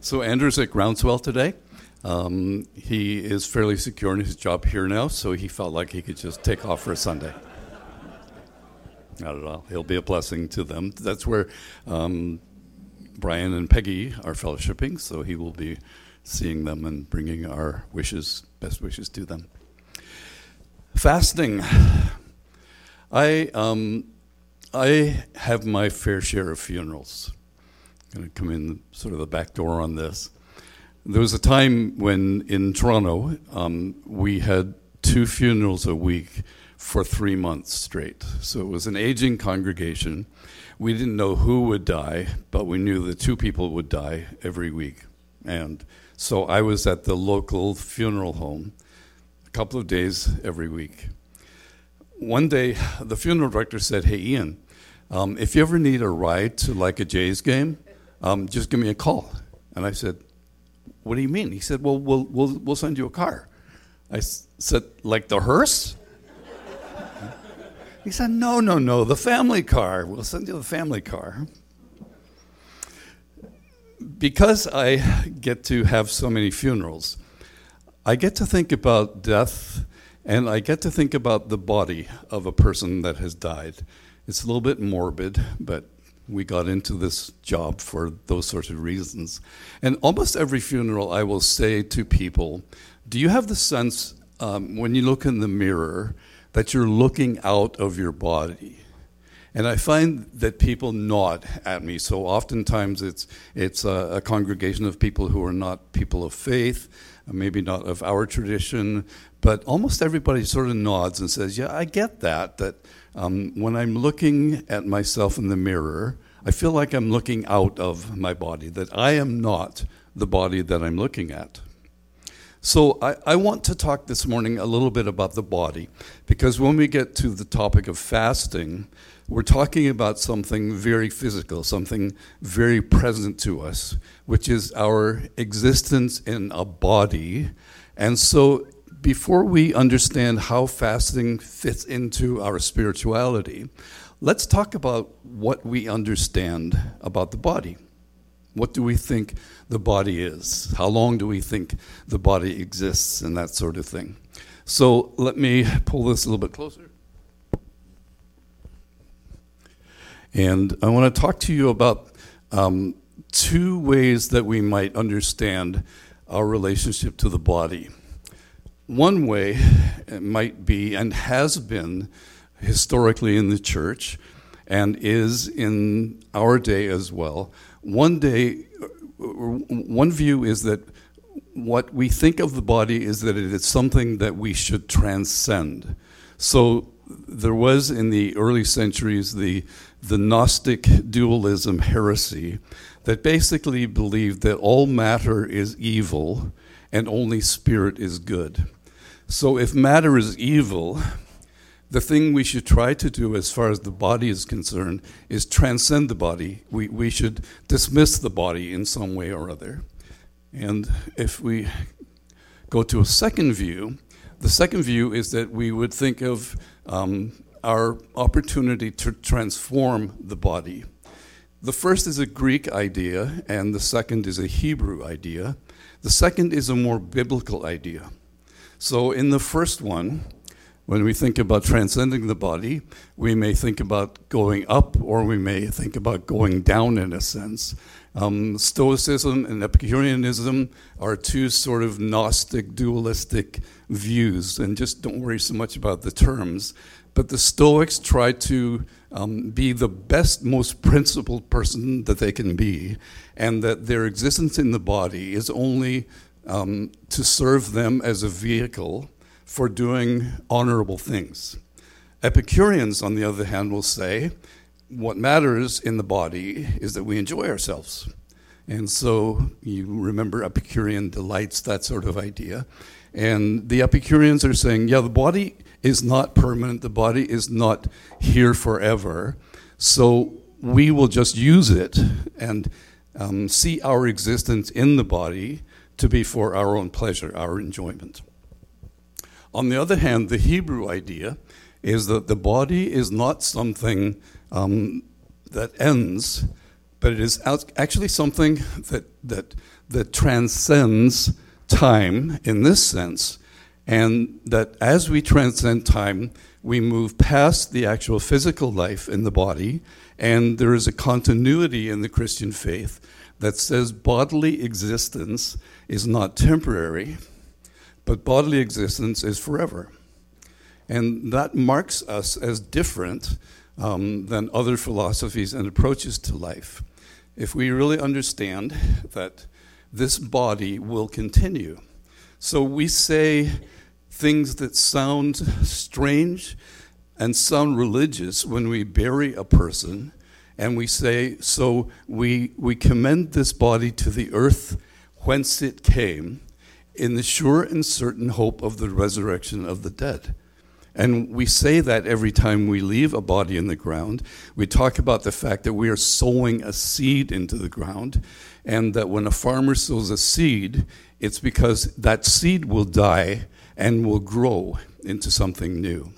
So Andrew's at Groundswell today. Um, he is fairly secure in his job here now, so he felt like he could just take off for a Sunday. Not at all. He'll be a blessing to them. That's where um, Brian and Peggy are fellowshipping, so he will be seeing them and bringing our wishes, best wishes to them. Fasting. I um, I have my fair share of funerals. Going to come in sort of the back door on this. There was a time when in Toronto um, we had two funerals a week for three months straight. So it was an aging congregation. We didn't know who would die, but we knew that two people would die every week. And so I was at the local funeral home a couple of days every week. One day, the funeral director said, Hey, Ian, um, if you ever need a ride to like a Jays game, um, just give me a call. And I said, what do you mean? He said, Well, we'll, we'll, we'll send you a car. I said, Like the hearse? he said, No, no, no, the family car. We'll send you the family car. Because I get to have so many funerals, I get to think about death and I get to think about the body of a person that has died. It's a little bit morbid, but we got into this job for those sorts of reasons. And almost every funeral, I will say to people, Do you have the sense um, when you look in the mirror that you're looking out of your body? And I find that people nod at me. So oftentimes it's, it's a, a congregation of people who are not people of faith, maybe not of our tradition, but almost everybody sort of nods and says, Yeah, I get that, that um, when I'm looking at myself in the mirror, I feel like I'm looking out of my body, that I am not the body that I'm looking at. So, I, I, want to talk this morning a little bit about the body, because when we get to the topic of fasting, we're talking about something very physical, something very present to us, which is our existence in a body. And so, before we understand how fasting fits into our spirituality, let's talk about what we understand about the body. What do we think the body is? How long do we think the body exists, and that sort of thing? So let me pull this a little bit closer. And I want to talk to you about um, two ways that we might understand our relationship to the body. One way might be and has been historically in the church and is in our day as well. One day, one view is that what we think of the body is that it is something that we should transcend. So there was in the early centuries the the Gnostic dualism heresy that basically believed that all matter is evil and only spirit is good. So if matter is evil, the thing we should try to do as far as the body is concerned is transcend the body. We, we should dismiss the body in some way or other. And if we go to a second view, the second view is that we would think of um, our opportunity to transform the body. The first is a Greek idea, and the second is a Hebrew idea. The second is a more biblical idea. So, in the first one, when we think about transcending the body, we may think about going up or we may think about going down in a sense. Um, Stoicism and Epicureanism are two sort of Gnostic, dualistic views, and just don't worry so much about the terms. But the Stoics try to um, be the best, most principled person that they can be, and that their existence in the body is only um, to serve them as a vehicle for doing honorable things. Epicureans, on the other hand, will say what matters in the body is that we enjoy ourselves. And so you remember Epicurean delights, that sort of idea. And the Epicureans are saying, yeah, the body is not permanent, the body is not here forever. So we will just use it and um, see our existence in the body to be for our own pleasure, our enjoyment. On the other hand, the Hebrew idea is that the body is not something um, that ends, but it is actually something that, that, that transcends time in this sense, and that as we transcend time, we move past the actual physical life in the body, and there is a continuity in the Christian faith that says bodily existence is not temporary, but bodily existence is forever. And that marks us as different um, than other philosophies and approaches to life. If we really understand that this body will continue. So we say things that sound strange and sound religious when we bury a person and we say, So we, we commend this body to the earth whence it came, in the sure and certain hope of the resurrection of the dead. And we say that every time we leave a body in the ground. We talk about the fact that we are sowing a seed into the ground, and that when a farmer sows a seed, it's because that seed will die and will grow into something new.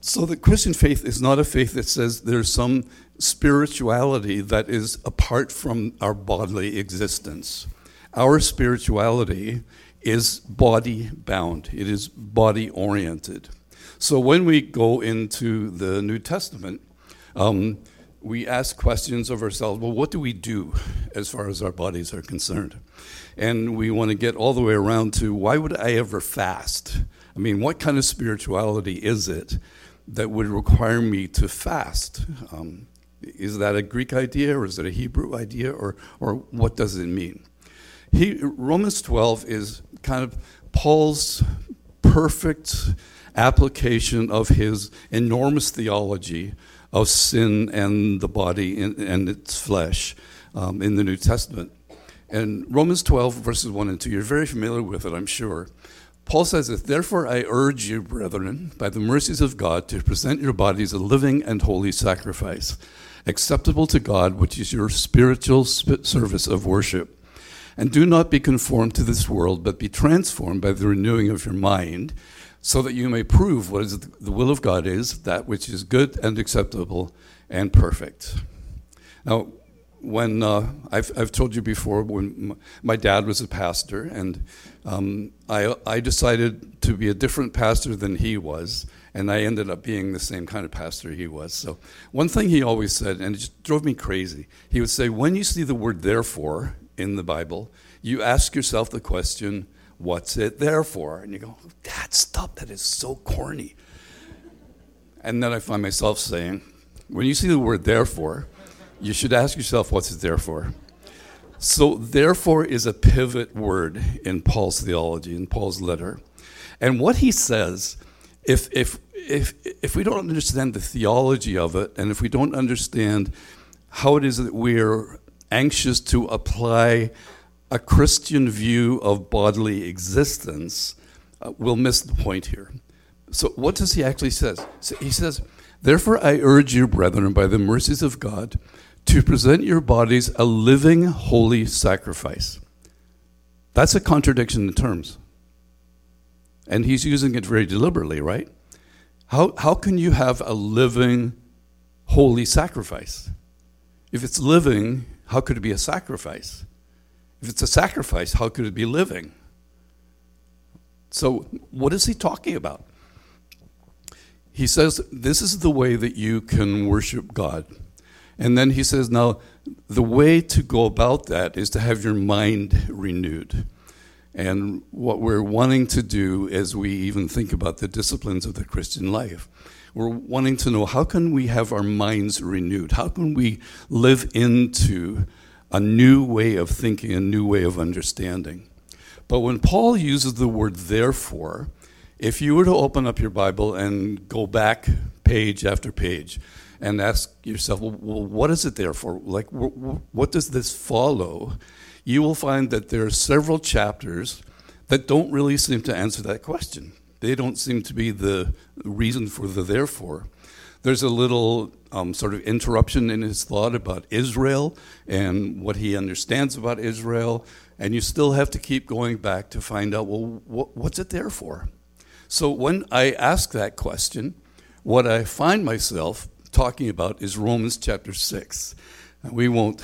So the Christian faith is not a faith that says there's some spirituality that is apart from our bodily existence. Our spirituality is body bound, it is body oriented. So when we go into the New Testament, um, we ask questions of ourselves well, what do we do as far as our bodies are concerned? And we want to get all the way around to why would I ever fast? I mean, what kind of spirituality is it that would require me to fast? Um, is that a Greek idea or is it a Hebrew idea or, or what does it mean? He, Romans 12 is kind of Paul's perfect application of his enormous theology of sin and the body and, its flesh um, in the New Testament. And Romans 12, verses 1 and 2, you're very familiar with it, I'm sure. Paul says this Therefore, I urge you, brethren, by the mercies of God, to present your bodies a living and holy sacrifice, acceptable to God, which is your spiritual service of worship. And do not be conformed to this world, but be transformed by the renewing of your mind, so that you may prove what is the will of God is, that which is good and acceptable and perfect. Now, when uh, I've, I've told you before, when my dad was a pastor, and um, I, I decided to be a different pastor than he was, and I ended up being the same kind of pastor he was. So, one thing he always said, and it just drove me crazy, he would say, When you see the word therefore in the Bible, you ask yourself the question, What's it there for? And you go, That stuff that is so corny. And then I find myself saying, When you see the word therefore, you should ask yourself, What's it there for? So, therefore is a pivot word in Paul's theology, in Paul's letter. And what he says if, if, if, if we don't understand the theology of it, and if we don't understand how it is that we're anxious to apply a Christian view of bodily existence, uh, we'll miss the point here. So, what does he actually say? So he says, Therefore, I urge you, brethren, by the mercies of God, to present your bodies a living, holy sacrifice. That's a contradiction in terms. And he's using it very deliberately, right? How, how can you have a living, holy sacrifice? If it's living, how could it be a sacrifice? If it's a sacrifice, how could it be living? So, what is he talking about? He says, This is the way that you can worship God. And then he says, Now, the way to go about that is to have your mind renewed. And what we're wanting to do as we even think about the disciplines of the Christian life, we're wanting to know how can we have our minds renewed? How can we live into a new way of thinking, a new way of understanding? But when Paul uses the word therefore, if you were to open up your Bible and go back page after page and ask yourself, well, what is it there for? Like, what does this follow? you will find that there are several chapters that don't really seem to answer that question. They don't seem to be the reason for the therefore. There's a little um, sort of interruption in his thought about Israel and what he understands about Israel, and you still have to keep going back to find out, well, wh- what's it there for? So when I ask that question, what I find myself talking about is Romans chapter 6. And we won't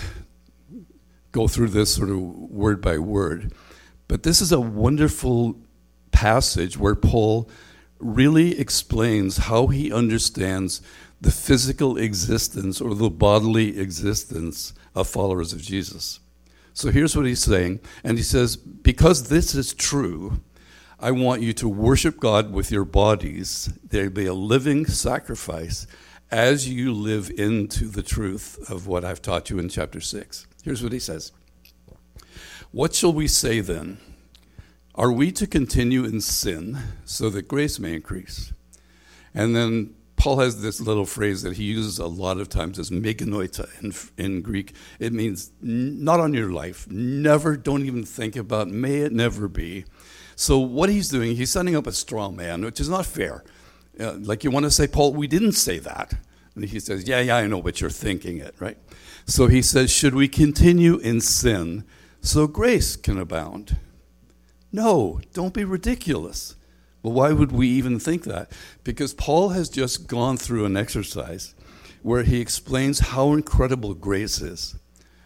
go through this sort of word by word, but this is a wonderful passage where Paul really explains how he understands the physical existence or the bodily existence of followers of Jesus. So here's what he's saying, and he says, Because this is true, I want you to worship God with your bodies. They'll be a living sacrifice as you live into the truth of what I've taught you in chapter 6. Here's what he says What shall we say then? Are we to continue in sin so that grace may increase? And then Paul has this little phrase that he uses a lot of times as me genoito in, in Greek. It means not on your life, never, don't even think about, may it never be. So what he's doing, he's setting up a straw man, which is not fair. Uh, like you want to say, Paul, we didn't say that. And he says, yeah, yeah, I know, but you're thinking it, right? So he says, should we continue in sin so grace can abound? No, don't be ridiculous. Well, why would we even think that? Because Paul has just gone through an exercise where he explains how incredible grace is,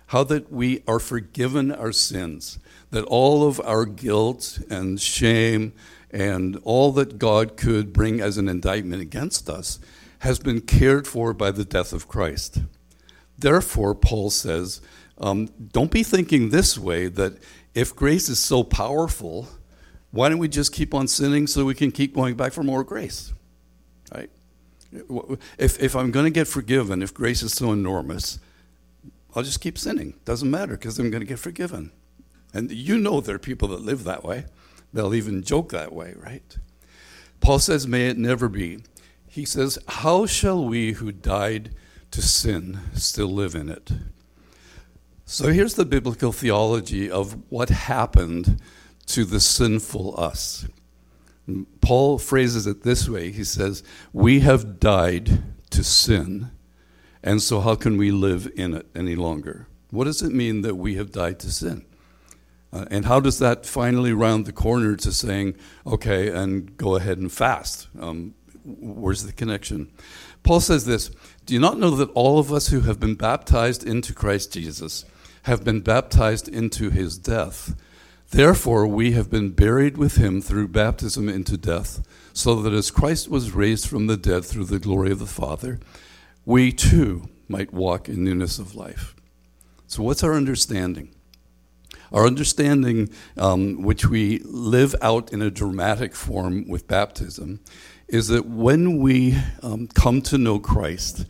how that we are forgiven our sins, that all of our guilt and shame and all that God could bring as an indictment against us has been cared for by the death of Christ. Therefore, Paul says, um, don't be thinking this way that if grace is so powerful, why don't we just keep on sinning so we can keep going back for more grace? Right? If, if I'm going to get forgiven, if grace is so enormous, I'll just keep sinning. Doesn't matter because I'm going to get forgiven. And you know there are people that live that way. They'll even joke that way, right? Paul says, May it never be. He says, How shall we who died to sin still live in it? So here's the biblical theology of what happened to the sinful us. Paul phrases it this way he says, We have died to sin, and so how can we live in it any longer? What does it mean that we have died to sin? Uh, and how does that finally round the corner to saying, okay, and go ahead and fast? Um, where's the connection? Paul says this Do you not know that all of us who have been baptized into Christ Jesus have been baptized into his death? Therefore, we have been buried with him through baptism into death, so that as Christ was raised from the dead through the glory of the Father, we too might walk in newness of life. So, what's our understanding? Our understanding, um, which we live out in a dramatic form with baptism, is that when we um, come to know Christ,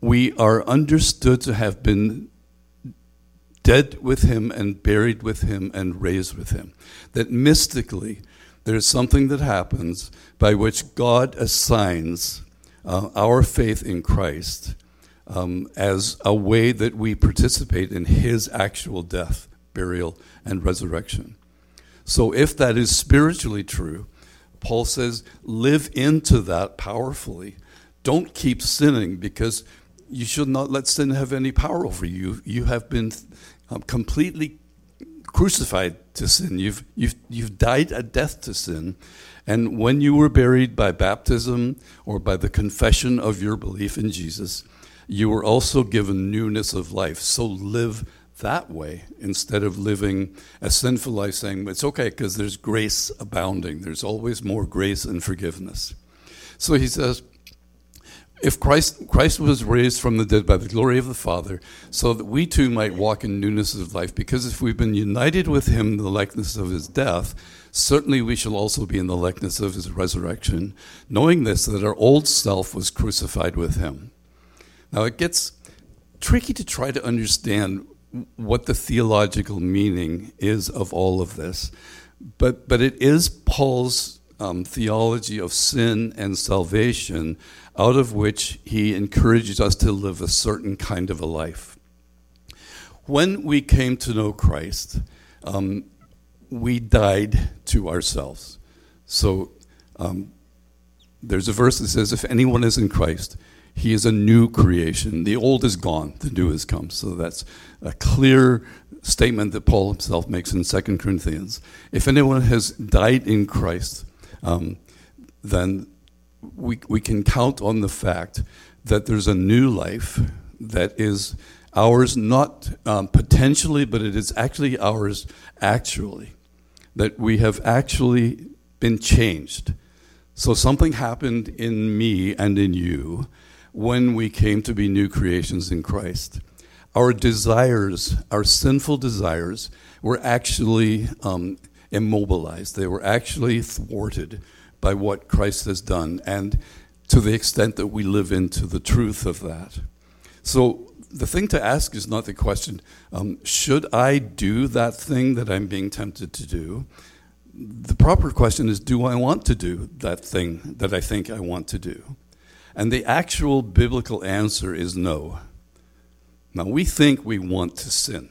we are understood to have been dead with him and buried with him and raised with him. That mystically, there's something that happens by which God assigns uh, our faith in Christ um, as a way that we participate in his actual death, burial, and resurrection. So, if that is spiritually true, Paul says, live into that powerfully. Don't keep sinning because you should not let sin have any power over you. You have been um, completely crucified to sin. You've, you've, you've died a death to sin. And when you were buried by baptism or by the confession of your belief in Jesus, you were also given newness of life. So live that way instead of living a sinful life saying, it's okay because there's grace abounding. There's always more grace and forgiveness. So he says, if Christ, Christ was raised from the dead by the glory of the Father, so that we too might walk in newness of life, because if we've been united with him in the likeness of his death, certainly we shall also be in the likeness of his resurrection, knowing this, that our old self was crucified with him. Now it gets tricky to try to understand what the theological meaning is of all of this, but, but it is Paul's um, theology of sin and salvation out of which he encourages us to live a certain kind of a life. When we came to know Christ, um, we died to ourselves. So um, there's a verse that says, If anyone is in Christ, he is a new creation. The old is gone, the new has come. So that's a clear statement that Paul himself makes in 2 Corinthians. If anyone has died in Christ, um, then we, we can count on the fact that there's a new life that is Ours not um, potentially, but it is actually ours actually. That we have actually been changed. So something happened in me and in you when we came to be new creations in Christ. Our desires, our sinful desires, were actually um, immobilized. They were actually thwarted by what Christ has done, and to the extent that we live into the truth of that. So the thing to ask is not the question, um, should I do that thing that I'm being tempted to do? The proper question is, do I want to do that thing that I think I want to do? And the actual biblical answer is no. Now, we think we want to sin,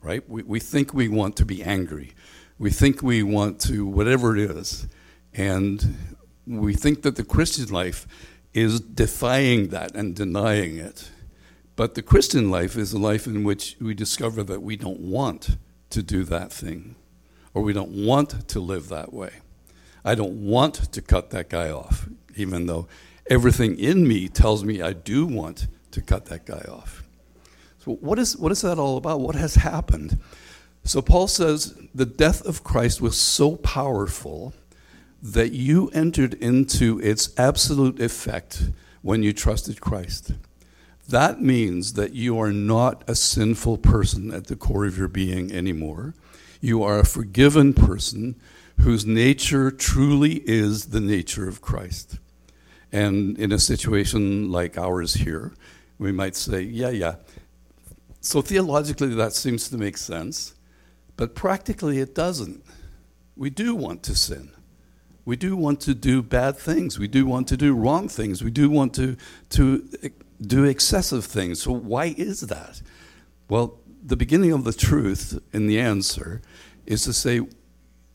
right? We, we think we want to be angry. We think we want to, whatever it is. And we think that the Christian life is defying that and denying it. But the Christian life is a life in which we discover that we don't want to do that thing, or we don't want to live that way. I don't want to cut that guy off, even though everything in me tells me I do want to cut that guy off. So, what is, what is that all about? What has happened? So, Paul says the death of Christ was so powerful that you entered into its absolute effect when you trusted Christ. That means that you are not a sinful person at the core of your being anymore. You are a forgiven person whose nature truly is the nature of Christ. And in a situation like ours here, we might say, yeah, yeah. So theologically, that seems to make sense, but practically, it doesn't. We do want to sin. We do want to do bad things. We do want to do wrong things. We do want to, to do excessive things. So, why is that? Well, the beginning of the truth in the answer is to say,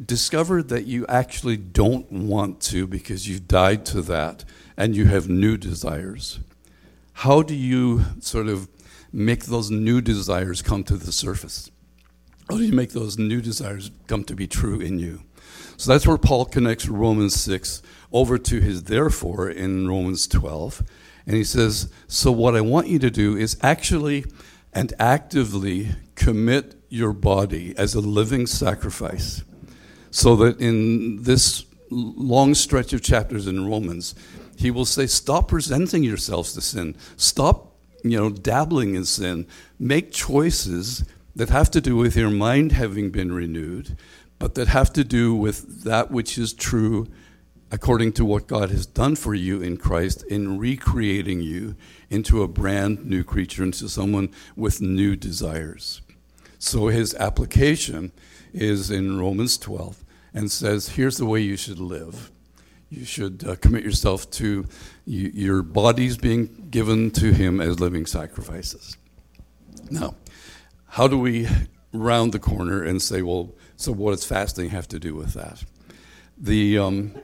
discover that you actually don't want to because you've died to that and you have new desires. How do you sort of make those new desires come to the surface? How do you make those new desires come to be true in you? So that's where Paul connects Romans 6 over to his therefore in Romans 12. And he says, So what I want you to do is actually and actively commit your body as a living sacrifice. So that in this long stretch of chapters in Romans, he will say, Stop presenting yourselves to sin. Stop, you know, dabbling in sin. Make choices that have to do with your mind having been renewed but that have to do with that which is true according to what God has done for you in Christ in recreating you into a brand new creature, into someone with new desires. So his application is in Romans 12 and says, here's the way you should live. You should uh, commit yourself to you, your bodies being given to him as living sacrifices. Now, how do we round the corner and say, well, so, what does fasting have to do with that? The, um,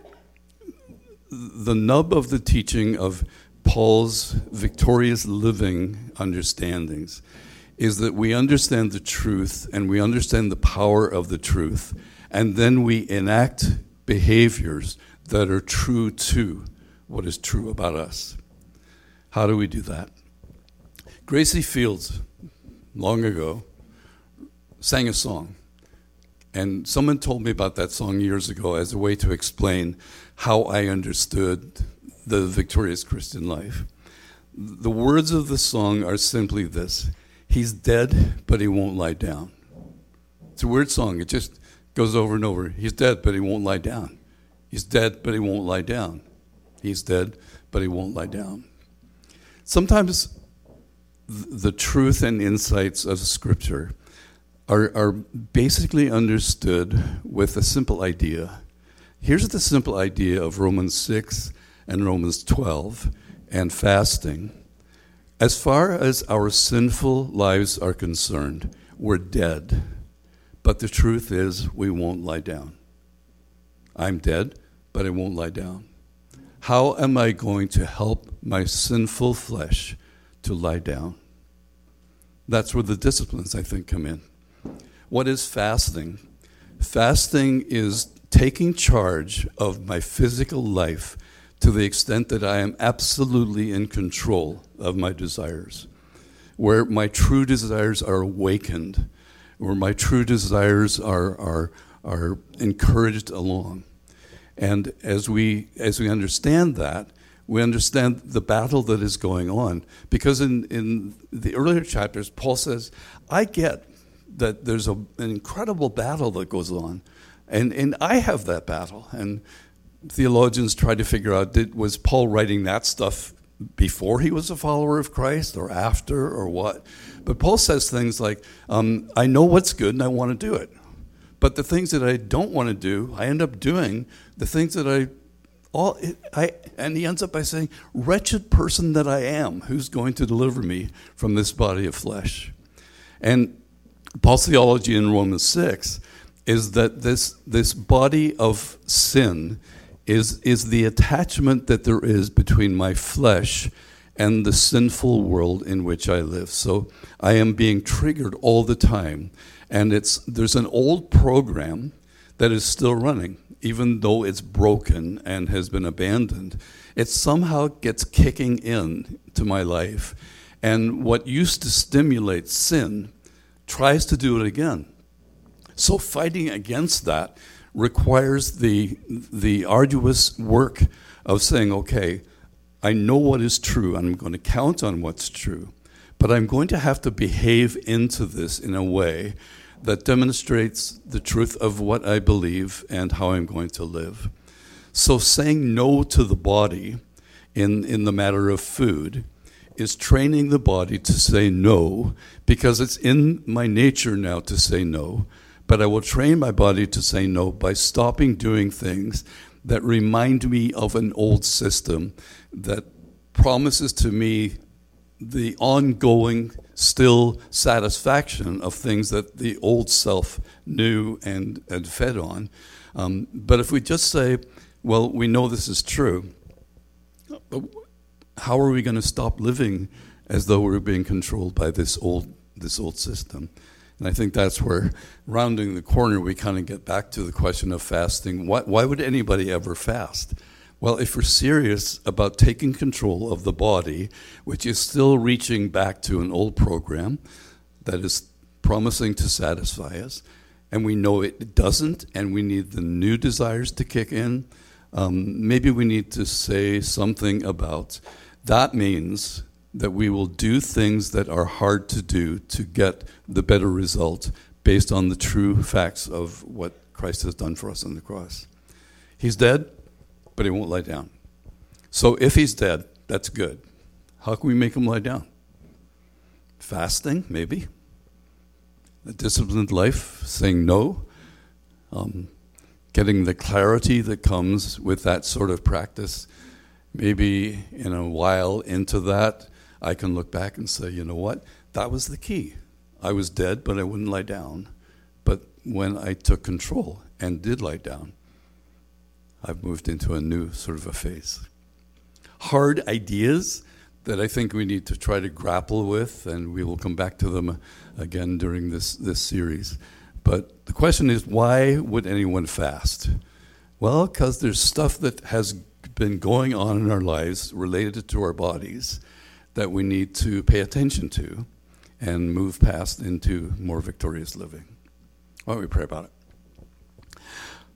the nub of the teaching of Paul's victorious living understandings is that we understand the truth and we understand the power of the truth, and then we enact behaviors that are true to what is true about us. How do we do that? Gracie Fields, long ago, sang a song. And someone told me about that song years ago as a way to explain how I understood the victorious Christian life. The words of the song are simply this He's dead, but he won't lie down. It's a weird song. It just goes over and over. He's dead, but he won't lie down. He's dead, but he won't lie down. He's dead, but he won't lie down. Sometimes the truth and insights of Scripture are, are basically understood with a simple idea. Here's the simple idea of Romans 6 and Romans 12 and fasting. As far as our sinful lives are concerned, we're dead. But the truth is, we won't lie down. I'm dead, but I won't lie down. How am I going to help my sinful flesh to lie down? That's where the disciplines, I think, come in. What is fasting? Fasting is taking charge of my physical life to the extent that I am absolutely in control of my desires. where my true desires are awakened, where my true desires are, are, are encouraged along. And as we, as we understand that, we understand the battle that is going on. Because in, in the earlier chapters, Paul says, I get that there's a, an incredible battle that goes on. And, and I have that battle. And theologians try to figure out did, was Paul writing that stuff before he was a follower of Christ or after or what? But Paul says things like, um, I know what's good and I want to do it. But the things that I don't want to do, I end up doing. The things that I all I and he ends up by saying, "Wretched person that I am, who's going to deliver me from this body of flesh?" And Paul's theology in Romans six is that this this body of sin is is the attachment that there is between my flesh and the sinful world in which I live. So I am being triggered all the time, and it's there's an old program that is still running even though it's broken and has been abandoned, it somehow gets kicking in to my life. And what used to stimulate sin tries to do it again. So fighting against that requires the, the arduous work of saying, okay, I know what is true, and I'm going to count on what's true, but I'm going to have to behave into this in a way that demonstrates the truth of what I believe and how I'm going to live. So, saying no to the body in, in the matter of food is training the body to say no because it's in my nature now to say no. But I will train my body to say no by stopping doing things that remind me of an old system that promises to me the ongoing still satisfaction of things that the old self knew and, and fed on. Um, but if we just say, well, we know this is true, how are we going to stop living as though we're being controlled by this old, this old system? And I think that's where, rounding the corner, we kind of get back to the question of fasting. Why, why would anybody ever fast? Well, if we're serious about taking control of the body, which is still reaching back to an old program that is promising to satisfy us, and we know it doesn't, and we need the new desires to kick in, um, maybe we need to say something about that means that we will do things that are hard to do to get the better result based on the true facts of what Christ has done for us on the cross. He's dead but he won't lie down. So if he's dead, that's good. How can we make him lie down? Fasting, maybe. A disciplined life, saying no. Um, getting the clarity that comes with that sort of practice. Maybe in a while into that, I can look back and say, you know what? That was the key. I was dead, but I wouldn't lie down. But when I took control and did lie down, I've moved into a new sort of a phase. Hard ideas that I think we need to try to grapple with, and we will come back to them uh, again during this, this series. But the question is why would anyone fast? Well, because there's stuff that has been going on in our lives related to our bodies that we need to pay attention to and move past into more victorious living. Why don't we pray about it?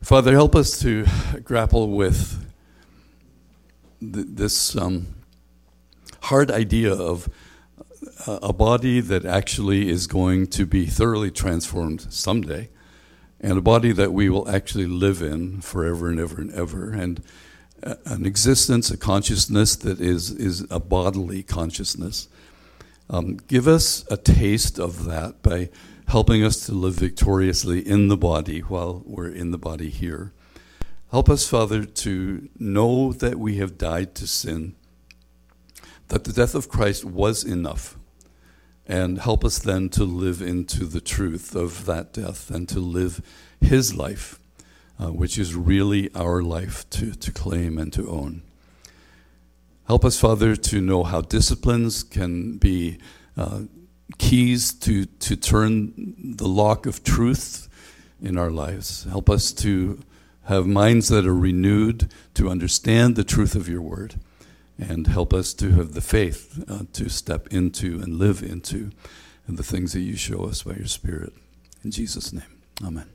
Father, help us to grapple with th- this um, hard idea of a body that actually is going to be thoroughly transformed someday, and a body that we will actually live in forever and ever and ever, and an existence, a consciousness that is, is a bodily consciousness. Um, give us a taste of that by helping us to live victoriously in the body while we're in the body here. Help us, Father, to know that we have died to sin, that the death of Christ was enough, and help us then to live into the truth of that death and to live His life, uh, which is really our life to, to claim and to own. Help us, Father, to know how disciplines can be. Uh, keys to, to turn the lock of truth in our lives. Help us to have minds that are renewed to understand the truth of your word and help us to have the faith uh, to step into and live into the things that you show us by your Spirit. In Jesus' name, amen.